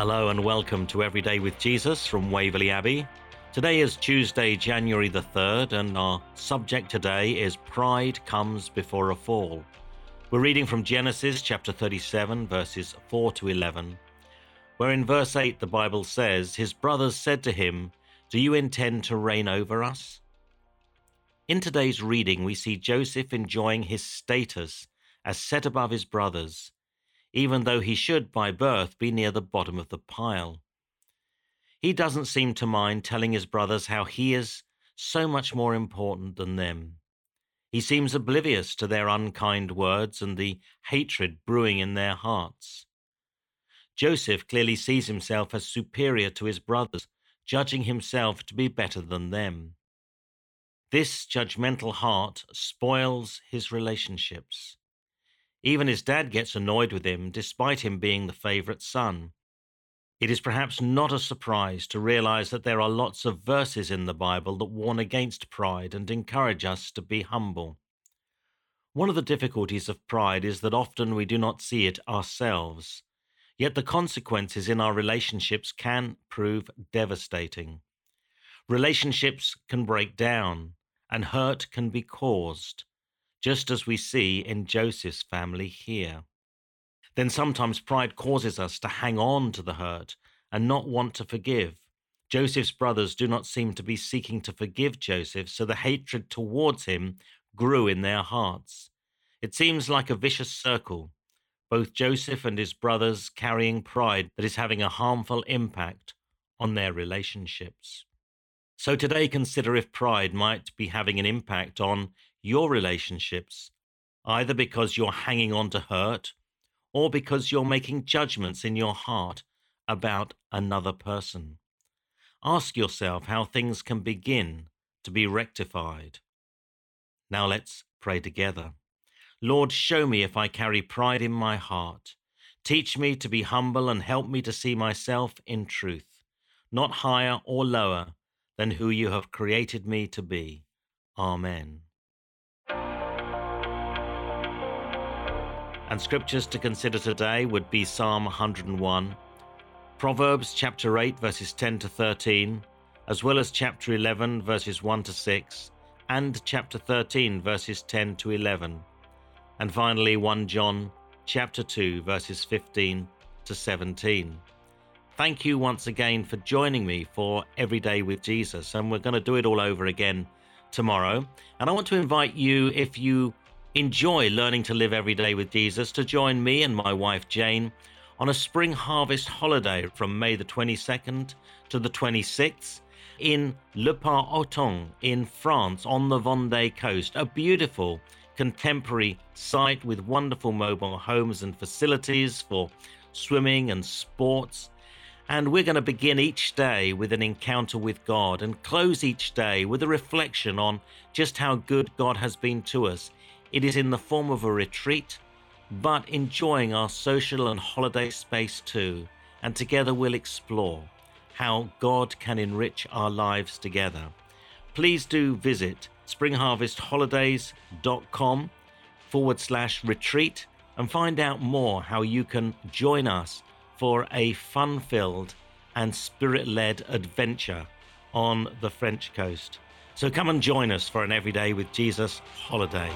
Hello and welcome to Everyday with Jesus from Waverley Abbey. Today is Tuesday, January the 3rd, and our subject today is Pride Comes Before a Fall. We're reading from Genesis chapter 37, verses 4 to 11, where in verse 8 the Bible says, His brothers said to him, Do you intend to reign over us? In today's reading, we see Joseph enjoying his status as set above his brothers even though he should by birth be near the bottom of the pile. He doesn't seem to mind telling his brothers how he is so much more important than them. He seems oblivious to their unkind words and the hatred brewing in their hearts. Joseph clearly sees himself as superior to his brothers, judging himself to be better than them. This judgmental heart spoils his relationships. Even his dad gets annoyed with him, despite him being the favorite son. It is perhaps not a surprise to realize that there are lots of verses in the Bible that warn against pride and encourage us to be humble. One of the difficulties of pride is that often we do not see it ourselves, yet the consequences in our relationships can prove devastating. Relationships can break down, and hurt can be caused just as we see in Joseph's family here. Then sometimes pride causes us to hang on to the hurt and not want to forgive. Joseph's brothers do not seem to be seeking to forgive Joseph, so the hatred towards him grew in their hearts. It seems like a vicious circle, both Joseph and his brothers carrying pride that is having a harmful impact on their relationships. So today, consider if pride might be having an impact on your relationships, either because you're hanging on to hurt or because you're making judgments in your heart about another person. Ask yourself how things can begin to be rectified. Now let's pray together. Lord, show me if I carry pride in my heart. Teach me to be humble and help me to see myself in truth, not higher or lower than who you have created me to be. Amen. And scriptures to consider today would be Psalm 101, Proverbs chapter 8, verses 10 to 13, as well as chapter 11, verses 1 to 6, and chapter 13, verses 10 to 11. And finally, 1 John chapter 2, verses 15 to 17. Thank you once again for joining me for Every Day with Jesus, and we're going to do it all over again tomorrow. And I want to invite you, if you Enjoy learning to live every day with Jesus to join me and my wife Jane on a spring harvest holiday from May the 22nd to the 26th in Le Pas-Opton in France on the Vendée coast. A beautiful contemporary site with wonderful mobile homes and facilities for swimming and sports. And we're going to begin each day with an encounter with God and close each day with a reflection on just how good God has been to us it is in the form of a retreat, but enjoying our social and holiday space too, and together we'll explore how God can enrich our lives together. Please do visit springharvestholidays.com forward slash retreat and find out more how you can join us for a fun filled and spirit led adventure on the French coast. So come and join us for an Everyday with Jesus holiday.